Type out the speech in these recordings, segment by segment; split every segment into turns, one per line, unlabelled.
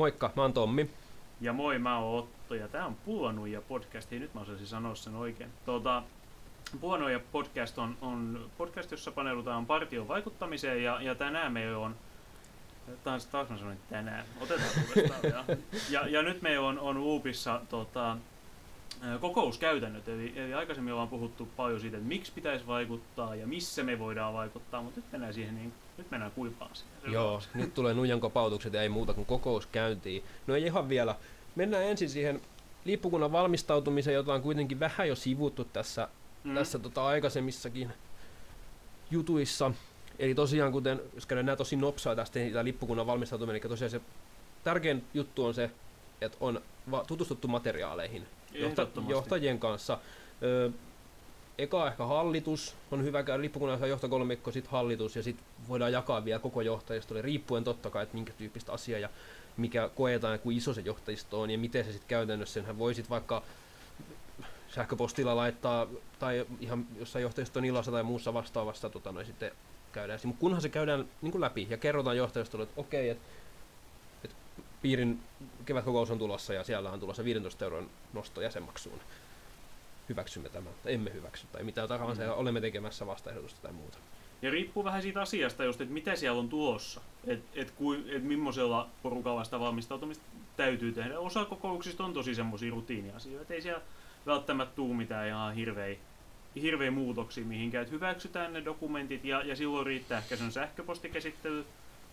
Moikka, mä oon Tommi.
Ja moi, mä oon Otto ja tää on Puonuja podcast. Hei, nyt mä osaisin sanoa sen oikein. Tuota, Puonuja podcast on, on podcast, jossa paneudutaan partion vaikuttamiseen ja, ja tänään me on taas, taas mä sanoin tänään, otetaan uudestaan. ja, ja, ja, nyt me on, on Uupissa tota, kokouskäytännöt, eli, eli aikaisemmin ollaan puhuttu paljon siitä, että miksi pitäisi vaikuttaa ja missä me voidaan vaikuttaa, mutta nyt mennään siihen niin, nyt mennään kuipaan siihen.
Joo, nyt tulee nujan kopautukset ja ei muuta kuin kokouskäyntiin. No ei ihan vielä. Mennään ensin siihen lippukunnan valmistautumiseen, jota on kuitenkin vähän jo sivuttu tässä, mm. tässä tota aikaisemmissakin jutuissa. Eli tosiaan, kuten jos käydään nämä tosi nopsaa tästä niin lippukunnan valmistautuminen, eli tosiaan se tärkein juttu on se, että on tutustuttu materiaaleihin johta, johtajien kanssa. Ö, eka ehkä hallitus on hyvä käydä lippukunnassa johtokolmikko, sitten hallitus ja sitten voidaan jakaa vielä koko johtajistolle riippuen totta kai, että minkä tyyppistä asiaa ja mikä koetaan, kuin iso se johtajisto on ja miten se sitten käytännössä, senhän voisit vaikka sähköpostilla laittaa tai ihan jossain johtajiston illassa tai muussa vastaavassa tota, noin, sitten käydään. Mutta kunhan se käydään niin kuin läpi ja kerrotaan johtajistolle, että okei, että et piirin kevätkokous on tulossa ja siellä on tulossa 15 euron nosto jäsenmaksuun. Hyväksymme tämän, tai emme hyväksy, tai mitä tahansa, mm. ja olemme tekemässä vastaehdotusta tai muuta.
Ja riippuu vähän siitä asiasta just, että mitä siellä on tulossa, että et, et millaisella porukalla sitä valmistautumista täytyy tehdä. Osa kokouksista on tosi semmoisia rutiiniasioita, ei siellä välttämättä tuu mitään ihan hirveä, hirveä muutoksia mihinkään. Et hyväksytään ne dokumentit ja, ja silloin riittää ehkä sen sähköpostikäsittely,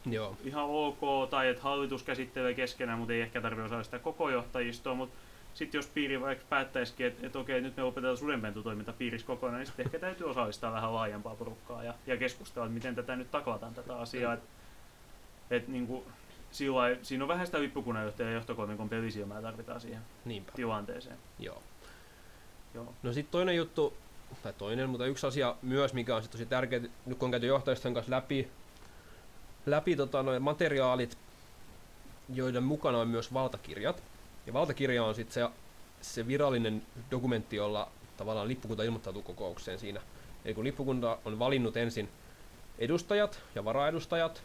Joo. ihan ok, tai että hallitus käsittelee keskenään, mutta ei ehkä tarvitse osallistaa koko johtajistoa, mutta sitten jos piiri vaikka päättäisikin, että, että okei, nyt me opetetaan sudenpentutoiminta piirissä kokonaan, niin sitten ehkä täytyy osallistaa vähän laajempaa porukkaa ja, ja keskustella, että miten tätä nyt taklataan tätä asiaa. Että et, niin kuin, sillä siinä on vähän sitä vippukunnanjohtajan ja johtokolmikon pelisilmää tarvitaan siihen Niinpä. tilanteeseen.
Joo. Joo. No sitten toinen juttu, tai toinen, mutta yksi asia myös, mikä on tosi tärkeä, nyt kun on käyty johtajiston kanssa läpi läpi tota, noin materiaalit, joiden mukana on myös valtakirjat. Ja valtakirja on sitten se, se virallinen dokumentti, jolla tavallaan lippukunta ilmoittautuu kokoukseen siinä. Eli kun lippukunta on valinnut ensin edustajat ja varaedustajat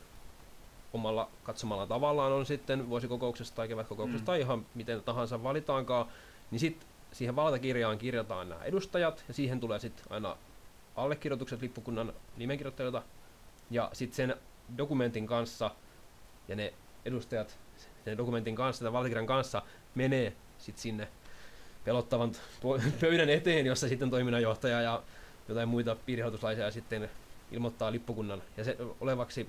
omalla katsomalla tavallaan on sitten vuosikokouksessa tai kevätkokouksessa mm. tai ihan miten tahansa valitaankaan, niin sitten siihen valtakirjaan kirjataan nämä edustajat ja siihen tulee sitten aina allekirjoitukset lippukunnan nimenkirjoittajilta ja sitten sen dokumentin kanssa ja ne edustajat sen dokumentin kanssa tai valtakirjan kanssa menee sitten sinne pelottavan pöydän eteen, jossa sitten toiminnanjohtaja ja jotain muita piirihoituslaisia sitten ilmoittaa lippukunnan ja se olevaksi,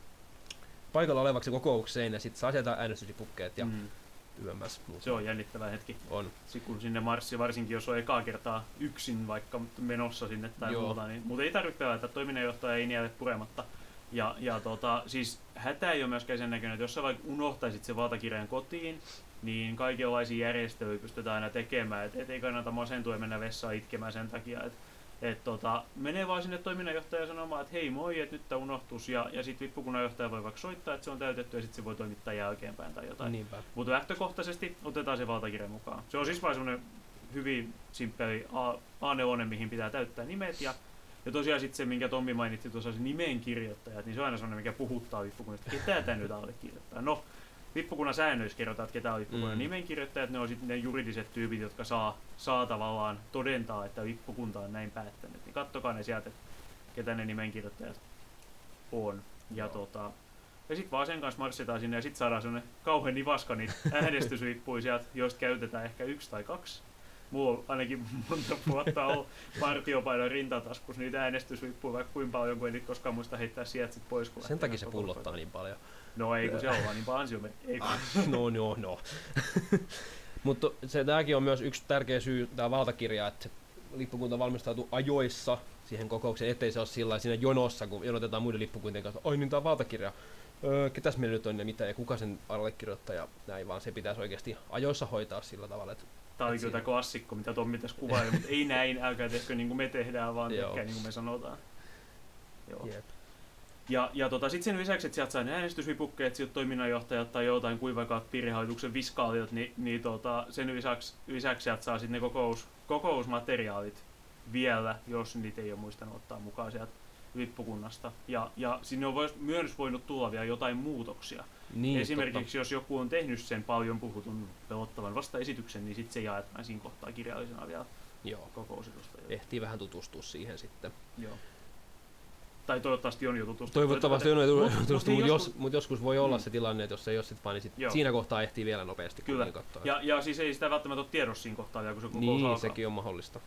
paikalla olevaksi kokoukseen ja sitten saa sieltä äänestyslipukkeet ja mm. YMS.
Se on jännittävä hetki.
On.
Sitten kun sinne marssi, varsinkin jos on ekaa kertaa yksin vaikka menossa sinne tai Joo. muuta, niin, mutta ei tarvitse pelätä, toiminnanjohtaja ei niele purematta ja, ja tota, siis hätä ei ole myöskään sen näköinen, että jos sä vaikka unohtaisit sen valtakirjan kotiin, niin kaikenlaisia järjestelyjä pystytään aina tekemään. Et, et ei kannata masentua ja mennä vessaan itkemään sen takia, että et tota, menee vaan sinne toiminnanjohtajan sanomaan, että hei moi, että nyt tämä unohtus, ja, ja sitten vippukunnanjohtaja voi vaikka soittaa, että se on täytetty, ja sitten se voi toimittaa jälkeenpäin tai jotain. Mutta lähtökohtaisesti otetaan se valtakirja mukaan. Se on siis vain semmoinen hyvin simppeli A4, mihin pitää täyttää nimet, ja ja tosiaan sitten se, minkä Tommi mainitsi tuossa, se nimenkirjoittajat, niin se on aina sellainen, mikä puhuttaa vippukunnasta. Ketä tämä nyt allekirjoittaa? No, vippukunnan säännöissä kerrotaan, että ketä on vippukunnan mm. nimenkirjoittajat, ne on sitten ne juridiset tyypit, jotka saa, saa tavallaan todentaa, että vippukunta on näin päättänyt. Niin kattokaa ne sieltä, ketä ne nimenkirjoittajat on. Ja, tota, ja sitten vaan sen kanssa marssitaan sinne ja sitten saadaan sellainen kauhean nivaska niitä äänestyslippuja sieltä, joista käytetään ehkä yksi tai kaksi mulla on ainakin monta vuotta ollut partiopaidan rintataskus niitä äänestyslippuja vaikka kuinka paljon, kun nyt koskaan muista heittää sieltä sit pois.
Sen takia se pullottaa niin paljon.
No ei, kun se on vaan niin paljon Ei,
no, no, no. Mutta se tämäkin on myös yksi tärkeä syy, tämä valtakirja, että lippukunta valmistautuu ajoissa siihen kokoukseen, ettei se ole sillä siinä jonossa, kun jonotetaan muiden lippukuntien kanssa, oi niin tämä valtakirja, öö, ketäs meillä nyt on ja mitä ja kuka sen allekirjoittaa ja näin, vaan se pitäisi oikeasti ajoissa hoitaa sillä tavalla, että
Tämä oli kyllä klassikko, mitä Tommi tässä kuvaili, mutta ei näin, älkää tehkö niin kuin me tehdään, vaan tehkää niin kuin me sanotaan. Joo. Yep. Ja, ja tota, sitten sen lisäksi, että sieltä saa äänestysvipukkeet, sieltä toiminnanjohtajat tai jotain kuin vaikka piirihallituksen viskaaliot, niin, niin tota, sen lisäksi, lisäksi sieltä saa sitten ne kokous, kokousmateriaalit vielä, jos niitä ei ole muistanut ottaa mukaan sieltä lippukunnasta. Ja, ja sinne on myös voinut tulla vielä jotain muutoksia.
Niin,
Esimerkiksi
totta.
jos joku on tehnyt sen paljon puhutun pelottavan vastaesityksen, niin sitten se jaetaan siinä kohtaa kirjallisena vielä
Joo.
kokousedustajille.
Ehtii vähän tutustua siihen sitten.
Joo. Tai toivottavasti on jo tutustunut.
Toivottavasti on
Mut-
jo
mut
tutustunut, mutta
joskus-
jos, mut joskus voi olla
Mm.
se tilanne, että jos ei ole sit vaan, niin sit
Joo.
siinä kohtaa ehtii vielä nopeasti
Kyllä.
katsoa.
Ja, ja siis ei sitä välttämättä ole tiedossa siinä kohtaa vielä, kun se kokous
niin,
alkaa.
sekin on mahdollista.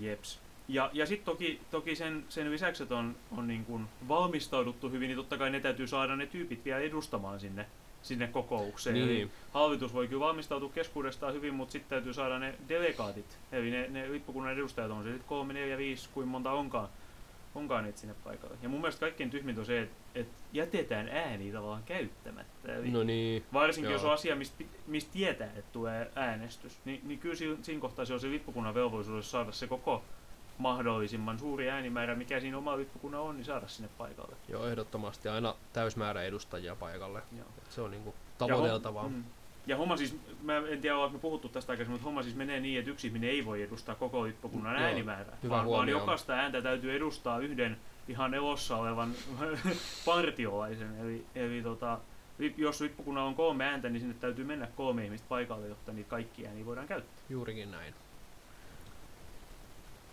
Jeps. Ja, ja sitten toki, toki sen, sen lisäksi, että on, on niin kuin valmistauduttu hyvin, niin totta kai ne täytyy saada ne tyypit vielä edustamaan sinne, sinne kokoukseen. Eli
Niin,
hallitus voi kyllä valmistautua keskuudestaan hyvin, mutta sitten täytyy saada ne delegaatit, eli ne, ne lippukunnan edustajat, on se sitten kolme, neljä, viisi, kuin monta onkaan, onkaan niitä sinne paikalle. Ja mun mielestä kaikkein tyhmintä on se, että, että jätetään ääni tavallaan käyttämättä. Eli
no niin.
Varsinkin jos
Joo.
on asia, mistä mist tietää, että tulee äänestys, niin, niin kyllä siinä kohtaa se on se lippukunnan velvollisuus saada se koko mahdollisimman suuri äänimäärä, mikä siinä oma lippukunnan on, niin saada sinne paikalle.
Joo, ehdottomasti aina täysmäärä edustajia paikalle.
Joo.
Et se on niinku
Ja
tavoiteltavaa.
hom- mm. Ja homma siis, mä en tiedä me puhuttu tästä aikaisemmin, mutta homma siis menee niin, että yksi ihminen ei voi edustaa koko lippukunnan
Joo,
äänimäärää,
hyvä
vaan, vaan
huomio.
jokaista ääntä täytyy edustaa yhden ihan elossa olevan partiolaisen. Eli, eli tota, jos lippukunnan on kolme ääntä, niin sinne täytyy mennä kolme ihmistä paikalle, jotta niitä kaikki ääniä voidaan käyttää.
Juurikin näin.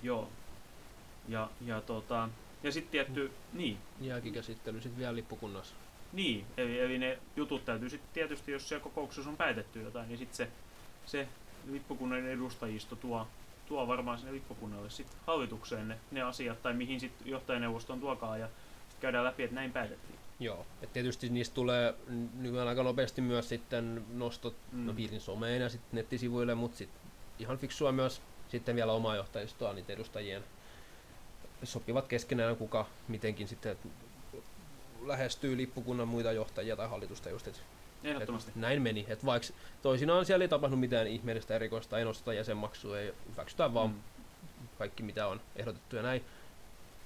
Joo. Ja, ja, tota, ja sitten tietty, niin,
Jälkikäsittely sitten vielä lippukunnassa.
niin eli, eli ne jutut täytyy sitten tietysti, jos siellä kokouksessa on päätetty jotain, niin sitten se, se lippukunnan edustajisto tuo, tuo varmaan sinne lippukunnalle sitten hallitukseen ne, ne asiat, tai mihin sitten johtajaneuvoston tuokaa, ja sit käydään läpi, että näin päätettiin.
Joo. Et tietysti niistä tulee nykyään aika nopeasti myös sitten nostot
Mm.
no, piirin someen ja sitten nettisivuille, mutta sitten ihan fiksua myös sitten vielä omaa johtajistoa, niitä edustajien sopivat keskenään, kuka mitenkin sitten lähestyy lippukunnan muita johtajia tai hallitusta just, et,
Ehdottomasti.
et näin meni. Et vaikka toisinaan siellä ei tapahdu mitään ihmeellistä erikoista, ei nosteta jäsenmaksua, ei hyväksytään vaan
Mm.
kaikki mitä on ehdotettu ja näin.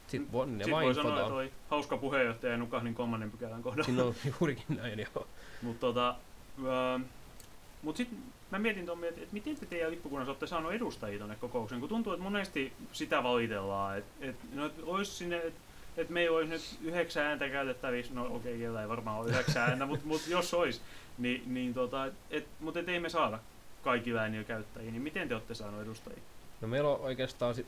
Sitten vo, ne
Sitten
vain
voi sanoa, että oli hauska puheenjohtaja ja nukahdin kolmannen pykälän kohdalla.
Siinä on juurikin näin, joo.
Mutta tota, öö, mut sitten mä mietin Tommi, että et miten te teidän lippukunnassa olette saanut edustajia tuonne kokoukseen, kun tuntuu, että monesti sitä valitellaan, että et, no, et olisi sinne, että et meillä olisi nyt yhdeksän ääntä käytettävissä, no okei, okay, ei varmaan ole yhdeksän ääntä, mutta mut jos olisi, niin, niin tota, et, mutta et ei me saada kaikilla äänillä käyttäjiä, niin miten te olette saanut edustajia?
No meillä on oikeastaan, sit,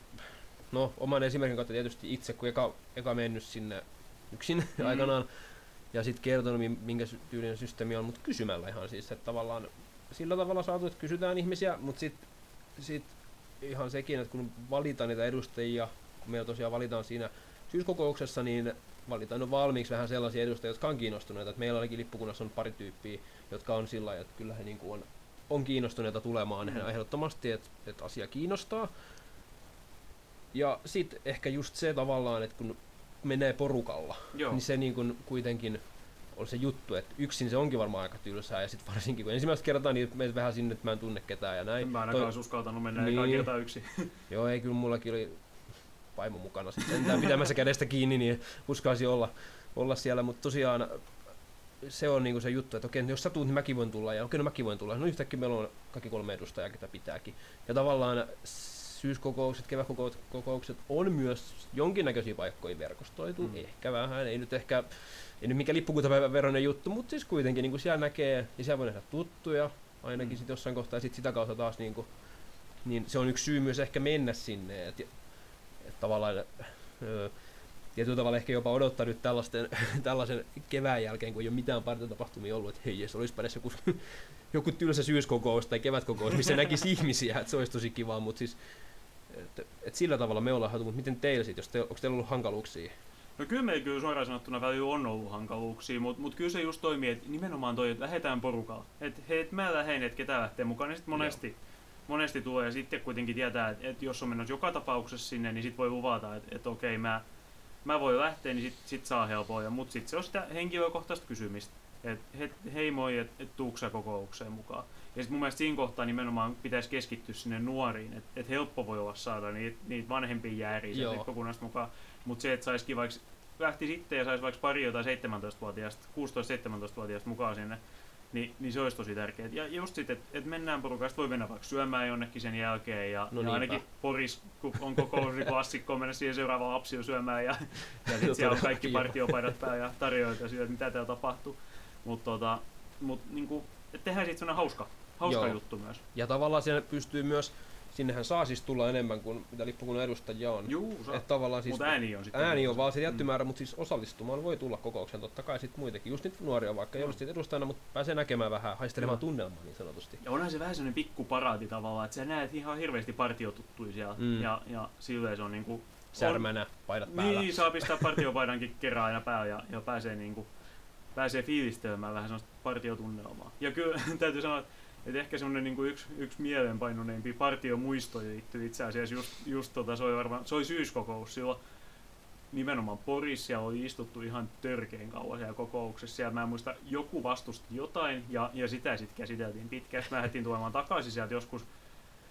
no oman esimerkin kautta tietysti itse, kun eka, eka mennyt sinne yksin
Mm.
mm. aikanaan, ja sitten kertonut, mi- minkä tyylinen systeemi on, mutta kysymällä ihan siis, että tavallaan sillä tavalla saatu, että kysytään ihmisiä, mutta sitten sit ihan sekin, että kun valitaan niitä edustajia, kun meillä tosiaan valitaan siinä syyskokouksessa, niin valitaan jo valmiiksi vähän sellaisia edustajia, jotka on kiinnostuneita. Et meillä ainakin lippukunnassa on pari tyyppiä, jotka on sillä että kyllä he niinku on, on kiinnostuneita tulemaan
Mm.
mm. ehdottomasti, että et asia kiinnostaa. Ja sitten ehkä just se tavallaan, että kun menee porukalla,
Joo,
niin se niin kuin kuitenkin on se juttu, että yksin se onkin varmaan aika tylsää, ja sitten varsinkin kun ensimmäistä kertaa niin menet vähän sinne, että mä en tunne ketään ja näin.
en mä ainakaan olisi uskaltanut mennä
Niin.
kertaa yksi.
Joo, ei kyllä mullakin oli vaimo mukana sitten pitämässä kädestä kiinni, niin uskalsi olla, olla siellä, mutta tosiaan se on niinku se juttu, että okei, jos sä tuut, niin mäkin voin tulla, ja okei, no mäkin voin tulla. No yhtäkkiä meillä on kaikki kolme edustajaa, ketä pitääkin. Ja tavallaan syyskokoukset, kevätkokoukset on myös jonkinnäköisiä paikkoja verkostoitu,
mm.
ehkä vähän, ei nyt ehkä, ei nyt mikä lippukuntapäivän veroinen juttu, mutta siis kuitenkin niin kuin siellä näkee, ja siellä voi nähdä tuttuja, ainakin
Mm.
sit jossain kohtaa, ja sit sitä kautta taas niin kuin, niin se on yksi syy myös ehkä mennä sinne, että et tavallaan öö, tietyllä tavalla ehkä jopa odottaa nyt tällaisten, tällaisen kevään jälkeen, kun ei ole mitään partitapahtumia ollut, että hei, jos olisipa edes joku, joku tylsä syyskokous tai kevätkokous, missä näkisi ihmisiä, että se olisi tosi kiva, mutta siis et, et sillä tavalla me ollaan hatu, mutta miten teillä sitten, jos te, onko teillä ollut hankaluuksia?
No kyllä meillä kyllä suoraan sanottuna välillä on ollut hankaluuksia, mutta mut kyllä se just toimii, että nimenomaan toi, että lähdetään porukalla. Että hei, et mä lähden, että ketä lähtee mukaan, niin sitten monesti, monesti tulee ja sitten kuitenkin tietää, että, että jos on menossa joka tapauksessa sinne, niin sitten voi luvata, että, että okei, mä, mä voin lähteä, niin sitten sit saa helpoa. Mutta sitten se on sitä henkilökohtaista kysymistä. Että he, hei moi, että et sä kokoukseen mukaan. Ja sitten mun mielestä siinä kohtaa nimenomaan pitäisi keskittyä sinne nuoriin. Että et helppo voi olla saada niitä, niitä vanhempia jääriä
Joo.
kokonaista mukaan. Mutta se, että saisikin vaikka lähti sitten ja saisi vaikka pari jotain 17-vuotiaasta, 16-17-vuotiaasta mukaan sinne, niin, niin se olisi tosi tärkeää. Ja just sitten, että et mennään porukasta, voi mennä vaikka syömään jonnekin sen jälkeen, ja,
No
ja ainakin Poris, kun on niin klassikko mennä siihen seuraavaan lapsi syömään, ja, ja sitten siellä on kaikki partiopaidat päällä ja tarjoilijoita siitä, että mitä täällä tapahtuu. Mutta tota, mut, niinku, tehdään siitä sellainen hauska, hauska
Joo.
juttu myös.
Ja tavallaan siellä pystyy myös, sinnehän saa siis tulla enemmän kuin mitä lippukunnan edustajia on.
Juu, saa.
Että tavallaan siis
Mutta ääni on sitten.
ääni on vaan se tietty
Mm.
määrä, mutta siis osallistumaan voi tulla kokoukseen totta kai sitten muitakin. Just niitä nuoria vaikka, ei sitten edustajana, mutta pääsee näkemään vähän, haistelemaan
Joo.
tunnelmaa niin sanotusti.
Ja onhan se vähän sellainen pikku paraati tavallaan, että sä näet ihan hirveästi partiotuttuja siellä.
Mm.
Ja, ja silleen se on niinku...
Särmänä, paidat päällä.
Niin, saa pistää partiopaidankin kerran aina päällä ja, ja pääsee niinku... Pääsee fiilistelemään vähän sellaista partiotunnelmaa. Ja kyllä täytyy sanoa, että ehkä semmoinen niinku yksi, yksi mieleenpainuneimpi partiomuisto liittyy itse asiassa just, just tota, se oli varmaan, se oli syyskokous silloin nimenomaan Porissa oli istuttu ihan törkeen kauan siellä kokouksessa. Siellä mä en muista, joku vastusti jotain ja, ja sitä sitten käsiteltiin pitkään. Sitten me lähdettiin tulemaan takaisin sieltä joskus,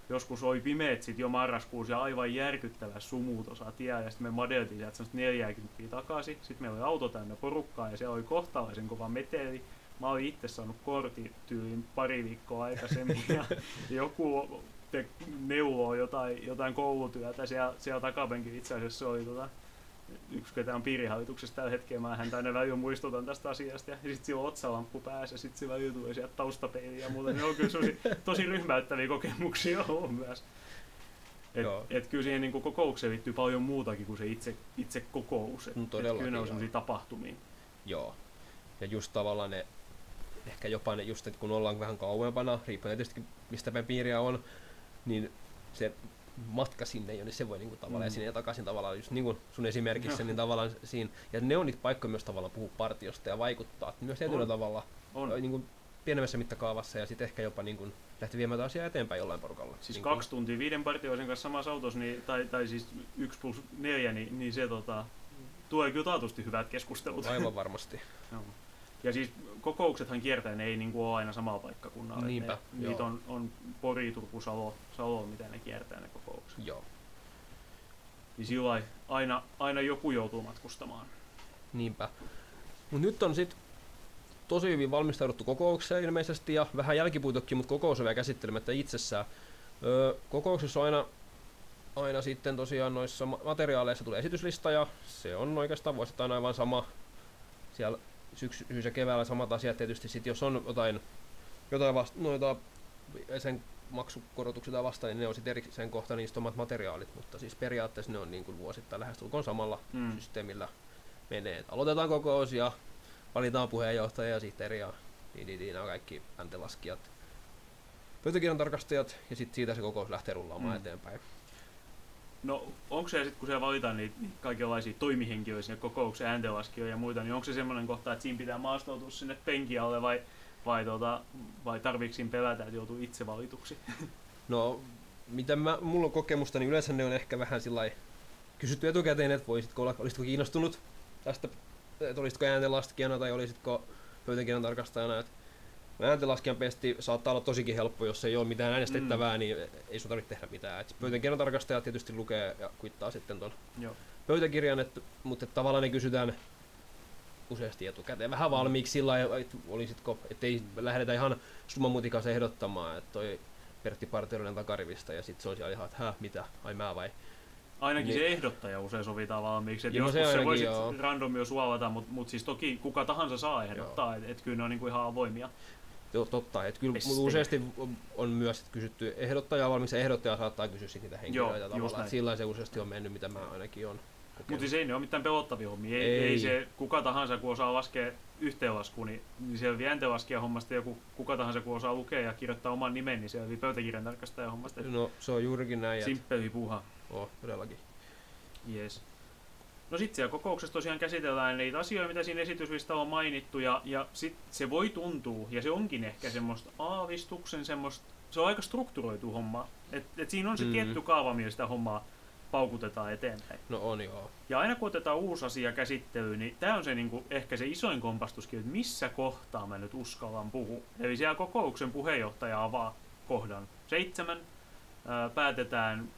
joskus oli pimeät sit jo marraskuussa ja aivan järkyttävä sumu tuossa tie. Ja sitten me madeltiin sieltä semmoista 40 takaisin. Sitten meillä oli auto täynnä porukkaa ja siellä oli kohtalaisen kova meteli. Mä olin itse saanut kortin tyyliin pari viikkoa aikaisemmin ja joku te neuvoo jotain, jotain koulutyötä siellä, siellä takapenkillä itse asiassa se oli tota, yksi, ketä on piirihallituksessa tällä hetkellä, mä häntä aina välillä muistutan tästä asiasta, ja sitten sillä on otsalamppu päässä, ja sitten se välillä tulee sieltä taustapeiliä ja muuta, niin on kyllä tosi, tosi ryhmäyttäviä kokemuksia ollut myös. Et,
Joo.
et kyllä siihen niin kokoukseen liittyy paljon muutakin kuin se itse, itse kokous. Et,
No
et kyllä ne on sellaisia tapahtumia.
Joo. Ja just tavallaan ne, ehkä jopa ne just, että kun ollaan vähän kauempana, riippuen tietysti mistä päin piiriä on, niin se matka sinne jo, niin se voi niinku tavallaan,
Mm.
ja sinne ja takaisin tavallaan, just niin kuin sun esimerkissä,
Joo.
niin tavallaan siinä, ja ne on niitä paikkoja myös tavallaan puhua partiosta ja vaikuttaa, että myös tietyllä
On.
tavalla,
On.
niin kuin pienemmässä mittakaavassa, ja sitten ehkä jopa niin kuin lähti viemään asiaa eteenpäin jollain porukalla.
Siis
niin
kaksi tuntia viiden partioisen kanssa samassa autossa, niin, tai, tai siis yksi plus neljä, niin, niin se tota, tulee kyllä taatusti hyvät keskustelut.
Aivan varmasti.
Joo. Ja siis kokouksethan kiertää, ne ei niinku ole aina samalla paikkakunnalla.
Niinpä,
ne, niitä on, on Pori, Turku, Salo, Salo, mitä ne kiertää ne kokoukset.
Joo.
Niin sillä aina, aina joku joutuu matkustamaan.
Niinpä. Mut nyt on sit tosi hyvin valmistauduttu kokoukseen ilmeisesti ja vähän jälkipuitokin, mutta kokous on vielä käsittelemättä itsessään. Öö, kokouksessa on aina, aina sitten tosiaan noissa ma- materiaaleissa tulee esityslista ja se on oikeastaan vuosittain aivan sama. Siellä syksyssä ja keväällä samat asiat tietysti sit jos on jotain, jotain vasta, noita sen maksukorotuksia tai vastaan, niin ne on sitten erikseen kohta niistä omat materiaalit, mutta siis periaatteessa ne on niin kuin vuosittain lähestulkoon samalla
Mm.
systeemillä menee. Et aloitetaan kokous ja valitaan puheenjohtaja ja sihteeri ja niin, niin, niin, nämä kaikki ääntenlaskijat, pöytäkirjan tarkastajat ja sitten siitä se kokous lähtee rullaamaan
mm.
eteenpäin.
No onko se sitten, kun siellä valitaan niitä kaikenlaisia toimihenkilöitä sinne kokoukseen, ääntenlaskijoita ja muita, niin onko se semmoinen kohta, että siinä pitää maastoutua sinne penkin alle vai, vai, tota, vai tarviiko siinä pelätä, että joutuu itse valituksi?
No, mitä mä, mulla on kokemusta, niin yleensä ne on ehkä vähän sillä kysytty etukäteen, että voisitko olla, olisitko kiinnostunut tästä, että olisitko ääntenlaskijana tai olisitko pöytäkirjan tarkastajana. Et ääntenlaskijan pesti saattaa olla tosikin helppo, jos ei ole mitään äänestettävää, mm. niin ei sun tarvitse tehdä mitään. Et pöytäkirjan tarkastaja tietysti lukee ja kuittaa sitten ton
Joo.
pöytäkirjan, et, mutta et tavallaan ne kysytään useasti etukäteen vähän valmiiksi sillä lailla, että olisitko, ettei lähdetä ihan sumamutikas ehdottamaan, että toi Pertti Partioinen takarivista ja sitten se siellä ihan, että hä, mitä, ai mä vai.
Ainakin
Niin.
se ehdottaja usein sovitaan valmiiksi. Et
Joo,
joskus
se
se, voi sit
joo.
random jo suovata, mutta mut siis toki kuka tahansa saa ehdottaa, että et kyllä ne on niinku ihan avoimia.
Joo, totta, että kyllä
Pestejä.
mut useasti on- myös kysytty ehdottajaa valmiiksi, ja ehdottaja saattaa kysyä sit niitä henkilöitä
just
tavallaan, sillä se useasti on mennyt, mitä mä ainakin on.
Mutta siis ei ne ole mitään pelottavia hommia. Ei,
Ei.
ei. se kuka tahansa, kun osaa laskea yhteenlaskuun, niin, niin selviää ääntenlaskijan hommasta. Joku kuka tahansa, kun osaa lukea ja kirjoittaa oman nimen, niin selviää pöytäkirjan tarkastajan hommasta.
No se on juurikin näin,
Simppeli puha.
oh, todellakin.
Yes. No sitten siellä kokouksessa tosiaan käsitellään niitä asioita, mitä siinä esityslistalla on mainittu, ja, ja sit se voi tuntua, ja se onkin ehkä semmoista aavistuksen semmoista, se on aika strukturoitu homma. Et, et siinä on se
Mm.
tietty kaava, millä sitä hommaa paukutetaan eteenpäin.
No on joo.
Ja aina kun otetaan uusi asia käsittelyyn, niin tämä on se niinku, ehkä se isoin kompastuskin, että missä kohtaa mä nyt uskallan puhua. Eli siellä kokouksen puheenjohtaja avaa kohdan seitsemän, ää, päätetään,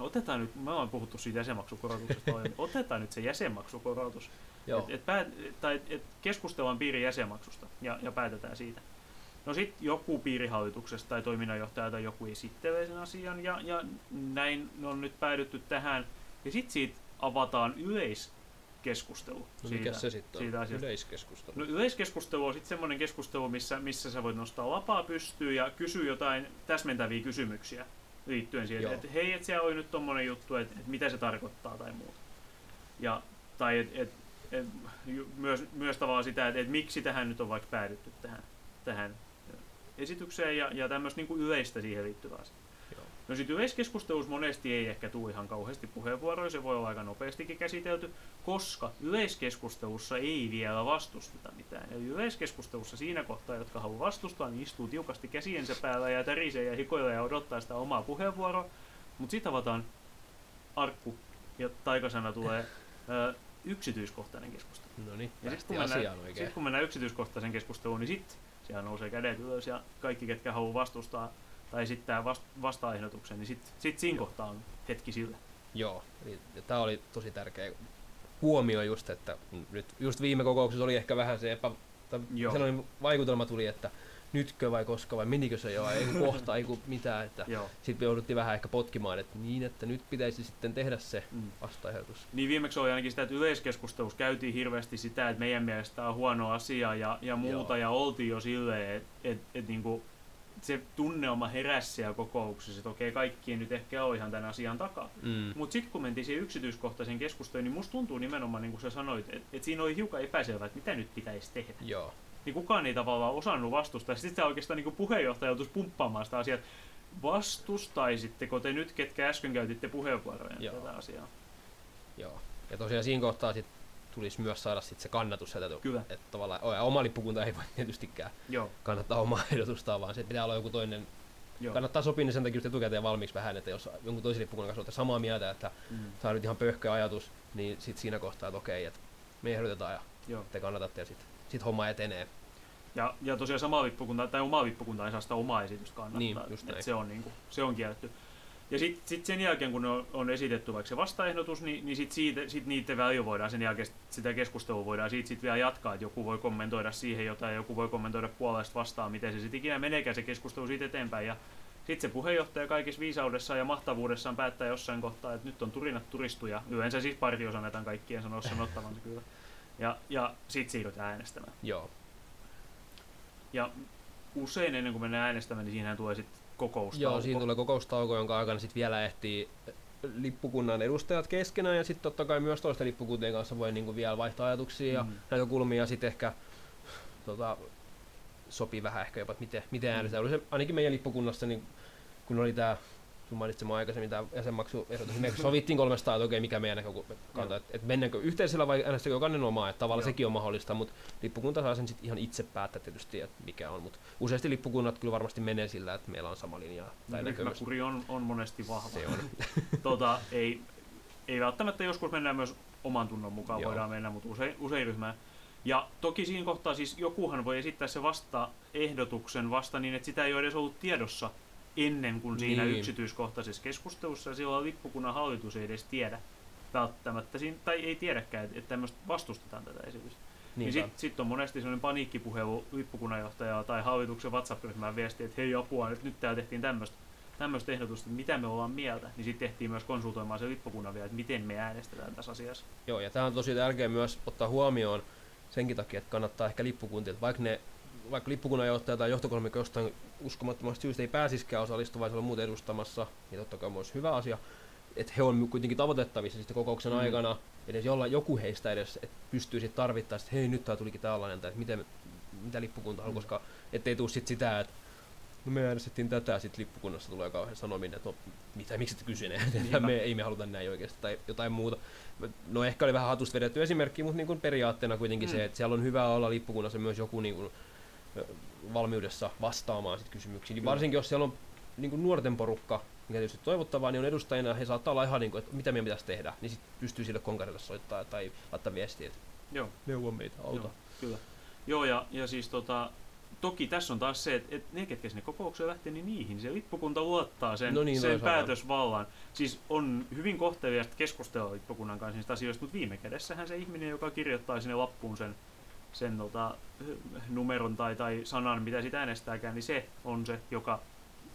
otetaan nyt, me ollaan puhuttu siitä jäsenmaksukorotuksesta otetaan nyt se jäsenmaksukorotus. Et, et päät, tai et keskustellaan piirin jäsenmaksusta ja, ja päätetään siitä. No sitten joku piirihallituksesta tai toiminnanjohtaja tai joku esittelee sen asian ja, ja näin on nyt päädytty tähän. Ja sitten siitä avataan yleiskeskustelu.
No mikä siitä, se sitten on? Siitä asiasta. Yleiskeskustelu?
No yleiskeskustelu on sitten semmoinen keskustelu, missä, missä sä voit nostaa lapaa pystyyn ja kysyä jotain täsmentäviä kysymyksiä liittyen siihen, että hei, että siellä oli nyt tommonen juttu, että, että mitä se tarkoittaa tai muuta. Ja, tai et, et, et, myös, myös tavallaan sitä, että et miksi tähän nyt on vaikka päädytty tähän, tähän esitykseen ja, ja tämmöistä niin yleistä siihen liittyvää asiaa. No sitten yleiskeskustelussa monesti ei ehkä tule ihan kauheasti puheenvuoroja, se voi olla aika nopeastikin käsitelty, koska yleiskeskustelussa ei vielä vastusteta mitään. Eli yleiskeskustelussa siinä kohtaa, jotka haluaa vastustaa, niin istuu tiukasti käsiensä päällä ja tärisee ja hikoilee ja odottaa sitä omaa puheenvuoroa. Mutta sitten avataan arkku ja taikasana tulee ö, yksityiskohtainen keskustelu.
No niin,
ja sitten kun, mennään, sit, kun mennään yksityiskohtaisen keskusteluun, niin sitten siellä nousee kädet ylös ja kaikki, ketkä haluaa vastustaa tai esittää vasta- vasta-ehdotuksen, niin sitten sit siinä Joo. kohtaa on hetki sille.
Joo, ja tämä oli tosi tärkeä huomio just, että nyt just viime kokouksessa oli ehkä vähän se epä, sellainen vaikutelma tuli, että nytkö vai koska vai menikö se jo, ei kohta, ei mitään, että sitten jouduttiin vähän ehkä potkimaan, että niin, että nyt pitäisi sitten tehdä se mm. vastaehdotus.
Niin viimeksi oli ainakin sitä, että yleiskeskustelussa käytiin hirveästi sitä, että meidän mielestä on huono asia ja, ja muuta, Joo. ja oltiin jo silleen, että et, et, niinku, se tunneoma heräsi siellä kokouksessa, että okei, kaikki nyt ehkä ole ihan tämän asian takaa. Mm. Mutta sitten kun mentiin siihen yksityiskohtaisen keskusteluun, niin musta tuntuu nimenomaan, niin kuin sä sanoit, että et siinä oli hiukan epäselvää, että mitä nyt pitäisi tehdä.
Joo.
Niin kukaan ei tavallaan osannut vastustaa. Sitten se oikeastaan niin puheenjohtaja joutuisi pumppaamaan sitä asiaa, vastustaisitteko te nyt, ketkä äsken käytitte puheenvuoroja Joo. tätä asiaa?
Joo. Ja tosiaan siinä kohtaa sitten tulisi myös saada sit se kannatus sieltä.
Kyllä.
Että tavallaan oma lippukunta ei voi tietystikään Joo. kannattaa omaa ehdotustaan, vaan se pitää olla joku toinen. Joo. Kannattaa sopia niin sen takia etukäteen valmiiksi vähän, että jos jonkun toisen lippukunnan kanssa olette samaa mieltä, että mm. tämä on nyt ihan pöhkö ajatus, niin sit siinä kohtaa, että okei, että me ehdotetaan ja Joo. te kannatatte ja sitten sit homma etenee.
Ja, ja tosiaan sama lippukunta, tai oma lippukunta ei saa sitä omaa esitystä kannattaa.
Niin, just näin.
Se on, niin kuin, se on kielletty. Ja sitten sit sen jälkeen, kun on, on esitetty vaikka se vastaehdotus, niin, niin sitten siitä, sit niiden välillä voidaan sen jälkeen sitä keskustelua voidaan siitä sit vielä jatkaa, että joku voi kommentoida siihen jotain, joku voi kommentoida puolesta vastaan, miten se sitten ikinä meneekään se keskustelu siitä eteenpäin. Ja sitten se puheenjohtaja kaikissa viisaudessaan ja mahtavuudessaan päättää jossain kohtaa, että nyt on turinat turistuja. Yleensä siis partio sanotaan kaikkien sanoa sanottavansa kyllä. Ja, ja sitten siirrytään äänestämään.
Joo.
Ja usein ennen kuin mennään äänestämään, niin siinähän tulee sitten kokoustauko.
Joo, siinä tulee kokoustauko, jonka aikana sitten vielä ehtii lippukunnan edustajat keskenään ja sitten totta kai myös toisten lippukuntien kanssa voi niinku vielä vaihtaa ajatuksia ja mm. näkökulmia ja sitten ehkä tota, sopii vähän ehkä jopa, että miten, miten äänestetään. Mm. ainakin meidän lippukunnassa, niin kun oli tämä sun mainitsin aikaisemmin tämä jäsenmaksuehdotus, niin me sovittiin 300, että okei, mikä meidän näkökanta, että, että mennäänkö yhteisellä vai äänestäkö jokainen omaa, että tavallaan Joo. sekin on mahdollista, mutta lippukunta saa sen sitten ihan itse päättää tietysti, että mikä on, mutta useasti lippukunnat kyllä varmasti menee sillä, että meillä on sama linja.
Tai Ryhmäkuri on, on monesti vahva.
Se on.
tota, ei, ei välttämättä joskus mennään myös oman tunnon mukaan, Joo. voidaan mennä, mutta usein, usein ryhmään. Ja toki siinä kohtaa siis jokuhan voi esittää se vasta ehdotuksen vasta niin, että sitä ei ole edes ollut tiedossa ennen kuin siinä niin. yksityiskohtaisessa keskustelussa, ja silloin lippukunnan hallitus ei edes tiedä välttämättä, siinä, tai ei tiedäkään, että, että tämmöistä vastustetaan tätä esitystä. Niin sitten sit on monesti sellainen paniikkipuhelu lippukunnanjohtajaa tai hallituksen WhatsApp-ryhmään viesti, että hei apua, nyt, nyt täällä tehtiin tämmöistä tämmöistä ehdotusta, että mitä me ollaan mieltä, niin sitten tehtiin myös konsultoimaan se lippukunnan vielä, että miten me äänestetään tässä asiassa.
Joo, ja tämä on tosi tärkeää myös ottaa huomioon senkin takia, että kannattaa ehkä lippukuntia, vaikka ne vaikka lippukunnanjohtaja tai johtokolmikko jostain uskomattomasta syystä ei pääsiskään osallistua, vaan se on muuten edustamassa, niin totta kai olisi hyvä asia, että he on kuitenkin tavoitettavissa sitten kokouksen mm. aikana, edes jolla joku heistä edes että pystyy sitten tarvittaessa, että hei nyt tämä tulikin tällainen, tai että miten, mitä lippukunta on, mm. koska ettei tule sitten sitä, että no me äänestettiin tätä, ja sitten lippukunnassa tulee kauhean sanominen, että no, mitä, miksi et kysyneet, että me, ei me haluta näin oikeasti, tai jotain muuta. No ehkä oli vähän hatusta vedetty esimerkki, mutta niin kuin periaatteena kuitenkin mm. se, että siellä on hyvä olla lippukunnassa myös joku niin kuin, valmiudessa vastaamaan sit kysymyksiin. Niin varsinkin jos siellä on niin kuin nuorten porukka, mikä tietysti toivottavaa, niin on edustajina, he saattaa olla ihan niin kuin, että mitä meidän pitäisi tehdä, niin sitten pystyy sille konkarille soittaa tai laittaa viestiä, että
Joo.
neuvo meitä, auta.
Joo, kyllä. Joo, ja, ja siis tota, toki tässä on taas se, että, että ne, ketkä sinne kokoukseen lähtee, niin niihin se lippukunta luottaa sen,
No niin,
sen päätösvallan. Siis on hyvin kohteliasta keskustella lippukunnan kanssa niistä asioista, mutta viime kädessähän se ihminen, joka kirjoittaa sinne lappuun sen, sen tota, numeron tai, tai sanan, mitä sitä äänestääkään, niin se on se, joka,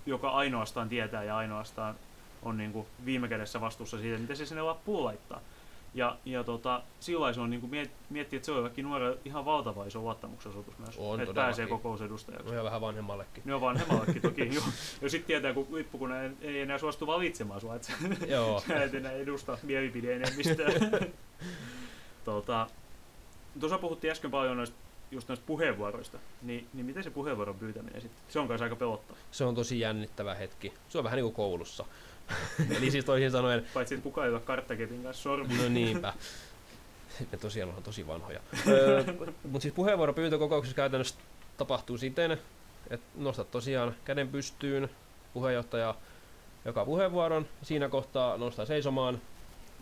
joka ainoastaan tietää ja ainoastaan on niin kuin viime kädessä vastuussa siitä, mitä se sinne lappuun laittaa. Ja, ja tota, silloin se on niin kuin miet, miettiä, että se on jollekin nuorelle ihan valtava iso luottamuksensuotus myös,
On
että pääsee kokousedustajaksi.
No ja vähän vanhemmallekin.
On vanhemmallekin toki, joo. Ja sitten tietää, kun lippukunnan ei, ei enää suostu valitsemaan sua, että
Joo.
sä et enää edusta mielipide-enemmistöä. tota, tuossa puhuttiin äsken paljon noista, just noista puheenvuoroista, niin, niin miten se puheenvuoron pyytäminen sitten? Se on kanssa aika pelottava.
Se on tosi jännittävä hetki. Se on vähän niin kuin koulussa. Eli siis toisin sanoen,
Paitsi, että kukaan ei ole karttakepin kanssa sormi.
no niinpä. Ne tosiaan on tosi vanhoja. öö, Mutta siis puheenvuoropyyntö kokouksessa käytännössä tapahtuu siten, että nostat tosiaan käden pystyyn puheenjohtaja joka puheenvuoron. Siinä kohtaa nostaa seisomaan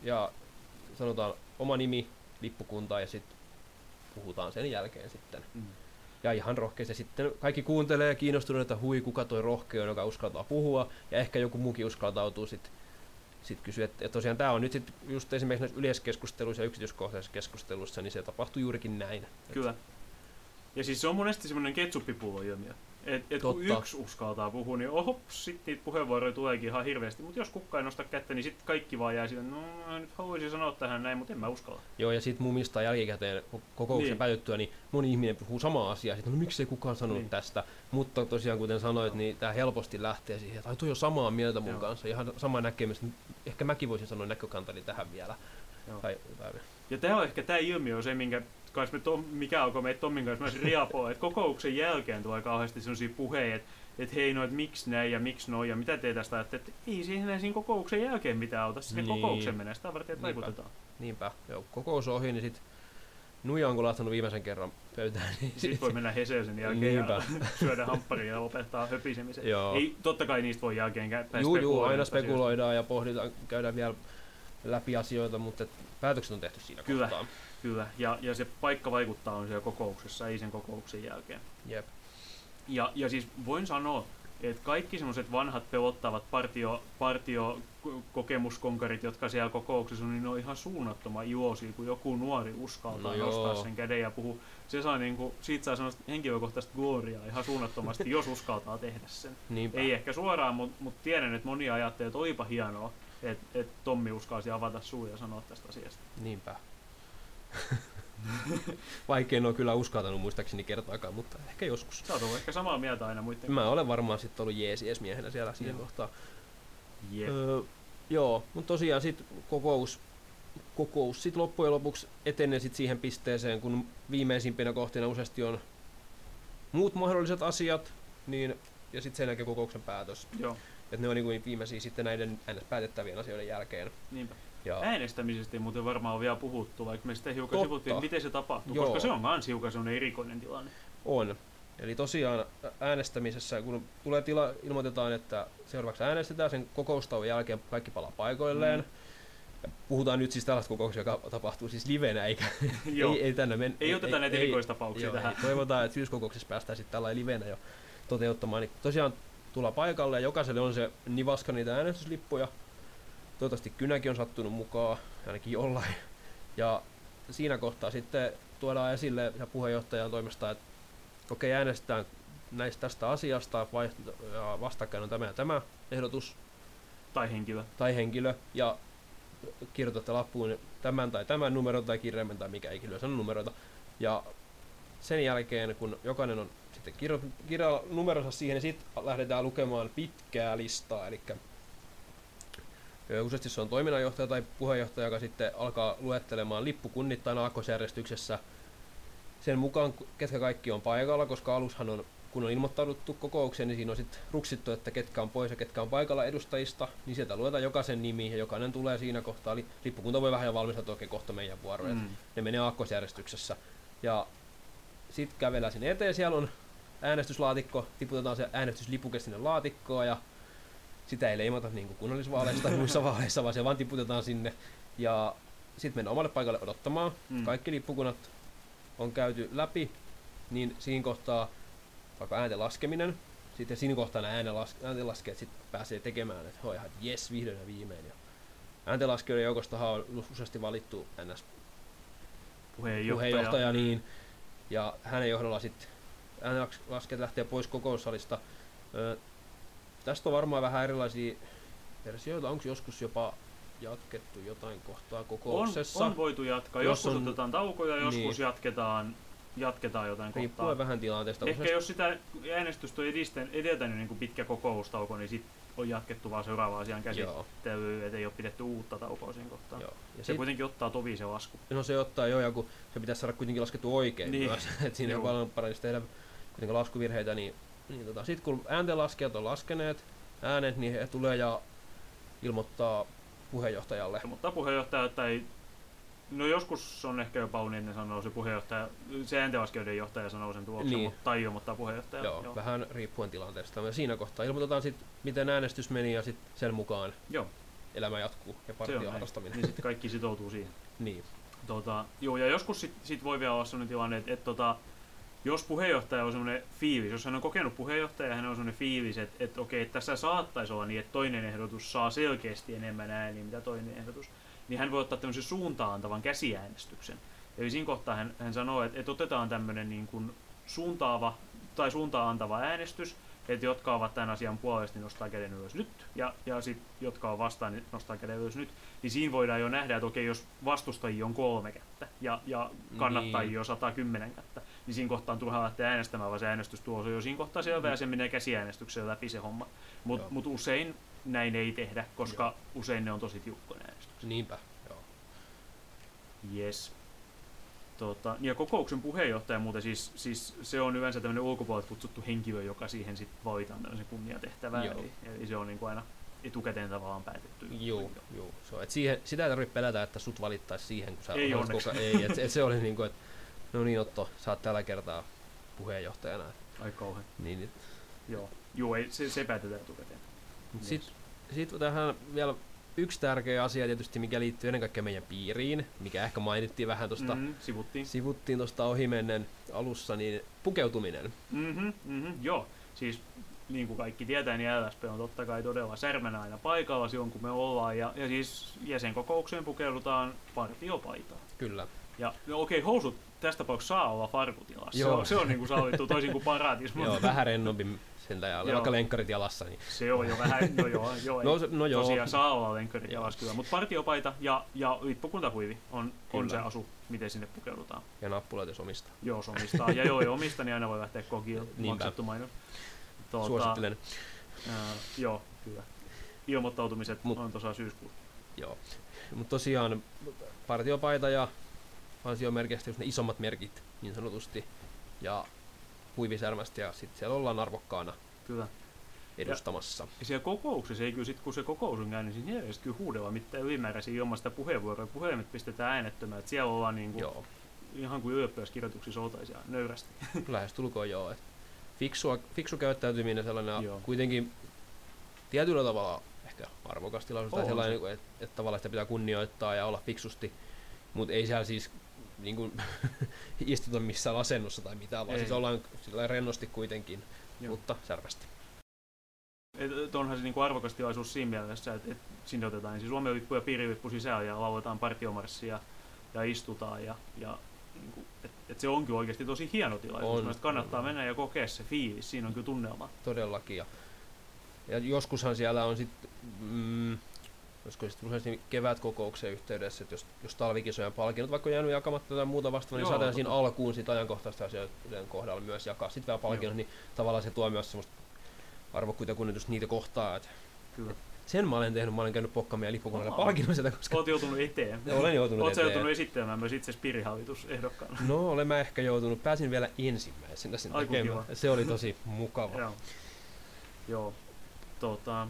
ja sanotaan oma nimi, lippukunta ja sitten puhutaan sen jälkeen sitten.
Mm.
Ja ihan rohkeasti sitten kaikki kuuntelee ja kiinnostunut, että hui, kuka toi rohkea on, joka uskaltaa puhua. Ja ehkä joku muukin uskaltautuu sitten sit kysyä. Että et tosiaan tämä on nyt sit just esimerkiksi näissä yleiskeskusteluissa ja yksityiskohtaisissa keskusteluissa, niin se tapahtuu juurikin näin.
Kyllä. Ja siis se on monesti semmoinen ketsuppipullo Et, et kun yksi uskaltaa puhua, niin oho, sitten niitä puheenvuoroja tuleekin ihan hirveästi. Mutta jos kukaan ei nosta kättä, niin sitten kaikki vaan jää sille, no nyt haluaisin sanoa tähän näin, mutta en mä uskalla.
Joo, ja sitten mumista jälkikäteen ko- kokouksen
Niin.
niin. päätyttyä, niin moni ihminen puhuu samaa asiaa. Sitten, no miksei kukaan sanonut
Niin.
tästä. Mutta tosiaan, kuten sanoit, niin tämä helposti lähtee siihen, että toi on samaa mieltä mun
Joo.
Kanssa. Ihan sama näkemys. Ehkä mäkin voisin sanoa näkökantani tähän vielä.
Joo.
Tai jotain.
Ja tämä on ehkä tämä ilmiö on se, minkä kanssa me Tom, mikä alkoi meitä Tommin kanssa myös riapoa, että kokouksen jälkeen tulee kauheasti sellaisia puheita, että et hei no, että miksi näin ja miksi noin ja mitä te tästä ajattelette, että ei siihen siinä kokouksen jälkeen mitään auta, sinne
Niin.
kokouksen mennä, sitä varten, että
Niinpä.
vaikutetaan.
Niinpä, joo, kokous on ohi, niin sit Nuija on kun lähtenyt viimeisen kerran pöytään, niin
Sitten voi mennä Heseen sen jälkeen ja
Niinpä.
syödä hampparia ja lopettaa höpisemisen.
Joo.
Ei, totta kai niistä voi jälkeen käyttää
Juu, juu, aina spekuloidaan ja pohditaan, käydään vielä läpi asioita, mutta et päätökset on tehty siinä
Kyllä.
kohtaa.
Kyllä, ja, ja se paikka vaikuttaa on siellä kokouksessa, ei sen kokouksen jälkeen.
Jep.
Ja, ja siis voin sanoa, että kaikki semmoiset vanhat pelottavat partio, partio ko- kokemuskonkarit, jotka siellä kokouksessa on, niin ne on ihan suunnattoman iloisia, kun joku nuori uskaltaa
No
no nostaa
joo.
sen käden ja puhua. Se saa niinku, siitä saa sellaista henkilökohtaista gloriaa ihan suunnattomasti, jos uskaltaa tehdä sen.
Niinpä.
Ei ehkä suoraan, mutta mut tiedän, että moni ajattelee, että olipa hienoa, että et Tommi uskalsi avata suu ja sanoa tästä asiasta.
Niinpä. Vaikein on kyllä uskaltanut muistaakseni kertaakaan, mutta ehkä joskus.
Sä oot ollut ehkä samaa mieltä aina muiden
Mä olen varmaan sitten ollut jeesies miehenä siellä siinä kohtaa.
Jep.
Öö, joo, mutta tosiaan sitten kokous, kokous sit loppujen lopuksi etenee sit siihen pisteeseen, kun viimeisimpinä kohtina useasti on muut mahdolliset asiat, niin, ja sitten sen jälkeen kokouksen päätös.
Joo,
Että ne on niinku viimeisiä sitten näiden ns. päätettävien asioiden jälkeen.
niinpä.
Ja
Äänestämisestä ei muuten varmaan ole vielä puhuttu, vaikka me sitten hiukan
Totta.
sivuttiin, miten se tapahtuu,
Joo.
koska se on myös hiukan sellainen erikoinen tilanne.
on. Eli tosiaan äänestämisessä, kun tulee tila, ilmoitetaan, että seuraavaksi äänestetään sen kokoustauon jälkeen kaikki palaa paikoilleen.
Mm.
Ja puhutaan nyt siis tällaista kokouksesta, joka tapahtuu siis livenä, eikä
Joo.
ei, ei, tänne men,
Ei oteta näitä erikoistapauksia
joo,
tähän.
Ei. Toivotaan, että syyskokouksessa päästään sitten tällä livenä jo toteuttamaan. Niin tosiaan tulla paikalle ja jokaiselle on se nivaska niitä äänestyslippuja. Toivottavasti kynäkin on sattunut mukaan, ainakin jollain. Ja siinä kohtaa sitten tuodaan esille ja puheenjohtajan toimesta, että okei, äänestetään näistä tästä asiasta, vaihto- ja vastakkain on tämä ja tämä ehdotus
Tai henkilö.
tai henkilö, ja kirjoitatte lappuun tämän tai tämän numeron tai kirjaimen tai mikä ikinä sanon numeroita. Ja sen jälkeen, kun jokainen on sitten kirjo, numeronsa siihen, niin sitten lähdetään lukemaan pitkää listaa, eli useasti se on toiminnanjohtaja tai puheenjohtaja, joka sitten alkaa luettelemaan lippukunnittain aakkosjärjestyksessä sen mukaan, ketkä kaikki on paikalla, koska alushan on, kun on ilmoittauduttu kokoukseen, niin siinä on sitten ruksittu, että ketkä on pois ja ketkä on paikalla edustajista, niin sieltä luetaan jokaisen nimi ja jokainen tulee siinä kohtaa. Eli lippukunta voi vähän jo valmistautua oikein kohta meidän vuoroon. Mm.
Mm.
Ne menee aakkosjärjestyksessä. Ja sitten kävellään sinne eteen, siellä on äänestyslaatikko, tiputetaan se äänestyslipuke sinne laatikkoon ja sitä ei leimata niin kuin kunnallisvaaleissa tai muissa vaaleissa, vaan se vaan tiputetaan sinne. Ja sitten mennään omalle paikalle odottamaan.
Mm.
Kaikki lippukunnat on käyty läpi, niin siinä kohtaa vaikka äänten laskeminen, sitten siinä kohtaa nämä ääntenlaskijat sitten pääsee tekemään, että hoi ihan jes, vihdoin ja viimein. Ja ääntenlaskijoiden joukosta on useasti valittu NS puheenjohtaja. puheenjohtaja niin, ja hänen johdolla sitten ääntenlaskijat lähtee pois kokoussalista. Tästä on varmaan vähän erilaisia versioita, onko joskus jopa jatkettu jotain kohtaa kokouksessa?
On, on voitu jatkaa, jos joskus on, otetaan taukoja, joskus niin. jatketaan jatketaan jotain
Riippuen kohtaa. vähän tilanteesta.
Ehkä jos sitä äänestystä on edeltänyt niin kuin pitkä kokoustauko, niin sitten on jatkettu vaan seuraavaan asian käsittelyyn, ettei ole pidetty uutta taukoa siinä kohtaa. Joo. Ja se sit... kuitenkin ottaa tovi se lasku.
No se ottaa jo, ja kun se pitäisi saada kuitenkin laskettu oikein niin. myös, että siinä on paljon parempi tehdä kuitenkin laskuvirheitä, niin, niin tota, sitten kun ääntenlaskijat on laskeneet äänet, niin he tulee ja ilmoittaa puheenjohtajalle.
Ilmoittaa puheenjohtaja, ei No joskus on ehkä jopa uninen sanoo se puheenjohtaja, se ääntenlaskijoiden johtaja sanoo sen tuloksen, niin. mutta, tai ilmoittaa puheenjohtaja.
Joo, Joo, vähän riippuen tilanteesta. Ja siinä kohtaa ilmoitetaan sitten, miten äänestys meni ja sitten sen mukaan Joo. elämä jatkuu ja partion harrastaminen.
Niin sitten kaikki sitoutuu siihen.
niin.
Tota, joo, ja joskus sitten sit voi vielä olla sellainen tilanne, että et, tota, jos puheenjohtaja on sellainen fiilis, jos hän on kokenut puheenjohtaja ja hän on sellainen fiilis, että, että okei, että tässä saattaisi olla niin, että toinen ehdotus saa selkeästi enemmän ääniä, mitä toinen ehdotus, niin hän voi ottaa tämmöisen suuntaantavan käsiäänestyksen. Eli siinä kohtaa hän, hän sanoo, että, että otetaan tämmöinen niin kuin suuntaava tai suuntaan antava äänestys, että jotka ovat tämän asian puolesta, niin nostaa käden ylös nyt, ja, ja sitten jotka on vastaan, niin nostaa käden ylös nyt. Niin siinä voidaan jo nähdä, että okei, jos vastustajia on kolme kättä ja, ja kannattajia niin. on 110 kättä, niin siinä kohtaa on turha lähteä äänestämään, vaan se äänestys on jo siinä kohtaa selvä mm. ja se menee käsiäänestyksellä läpi se homma. Mutta mut usein näin ei tehdä, koska Joo. usein ne on tosi tiukkoja äänestyksiä.
Niinpä, joo.
Yes. Tota, ja kokouksen puheenjohtaja muuten siis, siis se on yleensä tämmöinen ulkopuolelta kutsuttu henkilö, joka siihen sitten valitaan tämmöisen kunniatehtävään. Eli, eli, se on niin kuin aina etukäteen tavallaan päätetty.
Joo, joo. So, et siihen, sitä ei tarvitse pelätä, että sut valittaisi siihen, kun sä
ei onneksi.
Koko, ei, et, et se oli niin kuin, että no niin Otto, sä oot tällä kertaa puheenjohtajana.
Ai kauhean.
Niin,
et, joo, joo ei, se, se päätetään etukäteen.
Sitten sit tähän vielä yksi tärkeä asia tietysti, mikä liittyy ennen kaikkea meidän piiriin, mikä ehkä mainittiin vähän tuosta,
mm, sivuttiin,
sivuttiin tuosta ohimennen alussa, niin pukeutuminen.
Mm-hmm, mm-hmm, joo, siis niin kuin kaikki tietää, niin LSP on totta kai todella särmänä aina paikalla silloin, kun me ollaan. Ja, ja siis jäsenkokoukseen pukeudutaan partiopaitaan.
Kyllä.
Ja no okei, okay, housut tässä tapauksessa saa olla farkutilassa. Joo. Se on, se on niin kuin sallittu toisin kuin paraatis.
Joo, vähän rennompi sen ja vaikka lenkkarit jalassa. Niin.
Se on jo vähän, no joo, joo no, no joo. tosiaan saa olla lenkkarit jalassa kyllä, mutta partiopaita ja, ja lippukuntahuivi on, on se asu, miten sinne pukeudutaan.
Ja nappulat jos omistaa.
Joo, omistaa. ja joo, ja omista, niin aina voi lähteä kokiin maksettu mainos.
Tuota, Suosittelen.
Ää, joo, kyllä. Ilmoittautumiset Mut, on tosiaan syyskuussa.
Joo, mutta tosiaan partiopaita ja ansiomerkistä ne isommat merkit niin sanotusti. Ja huivisärmästä ja sitten siellä ollaan arvokkaana
kyllä.
edustamassa.
Ja, ja siellä kokouksessa ei kyllä sit, kun se kokous on käynyt, niin siellä ei kyllä huudella mitään ylimääräisiä ilman sitä puheenvuoroa. Puhelimet pistetään äänettömään, että siellä ollaan niin kuin, joo. ihan kuin ylioppilaskirjoituksissa oltaisiin nöyrästi.
Lähestulkoon joo. Et fiksua, fiksu käyttäytyminen sellainen joo. kuitenkin tietyllä tavalla ehkä arvokas tilaisuus tai sellainen, että, että, että tavallaan sitä pitää kunnioittaa ja olla fiksusti, mutta ei siellä siis niin kuin, istuta missään asennossa tai mitään, vaan Ei. siis ollaan sillä rennosti kuitenkin, Joo. mutta särvästi.
Et, onhan se niin kuin arvokas tilaisuus siinä mielessä, että, että sinne otetaan siis Suomen lippu ja piirilippu sisään ja lauletaan partiomarssia ja istutaan. Ja, ja niin kuin, et, et se on kyllä oikeasti tosi hieno tilaisuus. On, kannattaa on. mennä ja kokea se fiilis, siinä on kyllä tunnelma.
Todellakin. Ja, ja joskushan siellä on sitten mm, olisiko sitten useasti kevätkokouksen yhteydessä, että jos, jos talvikisojen palkinnot vaikka on jäänyt jakamatta tai muuta vastaavaa, niin saadaan siinä alkuun sit ajankohtaista asioiden kohdalla myös jakaa sitten vielä palkinnot, niin tavallaan se tuo myös semmoista arvokkuutta kunnioitusta niitä kohtaa, että Kyllä. sen mä olen tehnyt, mä olen käynyt pokkamia ja lippukoneella palkinnoista. Koska...
Olet joutunut eteen.
Ja olen joutunut
Oletko joutunut esittämään myös itse ehdokkaana?
No olen mä ehkä joutunut, pääsin vielä ensimmäisenä sinne tekemään. Se oli tosi mukava.
Joo. Joo. Tota,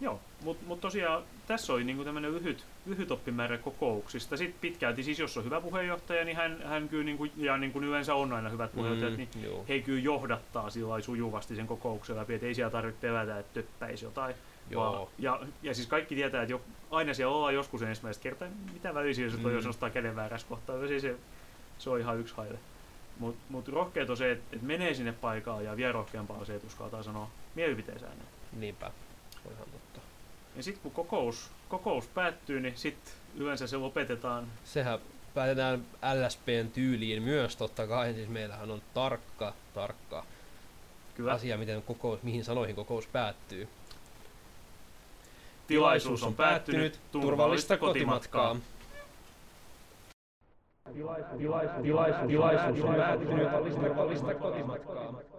Joo, mutta mut tosiaan tässä oli niinku tämmöinen lyhyt, lyhyt oppimäärä kokouksista. Sitten pitkälti siis, jos on hyvä puheenjohtaja, niin hän, hän kyllä, niinku, ja niin kuin yleensä on aina hyvät puheenjohtajat, mm, niin joo. he kyllä johdattaa sillä sujuvasti sen kokouksen läpi, että ei siellä tarvitse pelätä, että töppäisi jotain. Joo. Vaan, ja, ja siis kaikki tietää, että jo, aina siellä ollaan joskus ensimmäistä kertaa, mitä väliä se on, mm. jos nostaa käden väärässä kohtaa, se, se, se on ihan yksi haile. Mutta mut rohkeet on se, että et menee sinne paikalle ja vielä rohkeampaa on se, että uskaltaa sanoa mielipiteensä ääneen.
Niinpä, on ihan totta.
Ja sitten kun kokous, kokous päättyy, niin sitten yleensä se lopetetaan.
Sehän päätetään LSPn tyyliin myös totta kai, siis meillähän on tarkka, tarkka Kyllä. asia, miten kokous, mihin sanoihin kokous päättyy.
Tilaisuus on päättynyt, turvallista kotimatkaa.
Tilaisuus, tilaisuus, tilaisuus on päättynyt, turvallista kotimatkaa.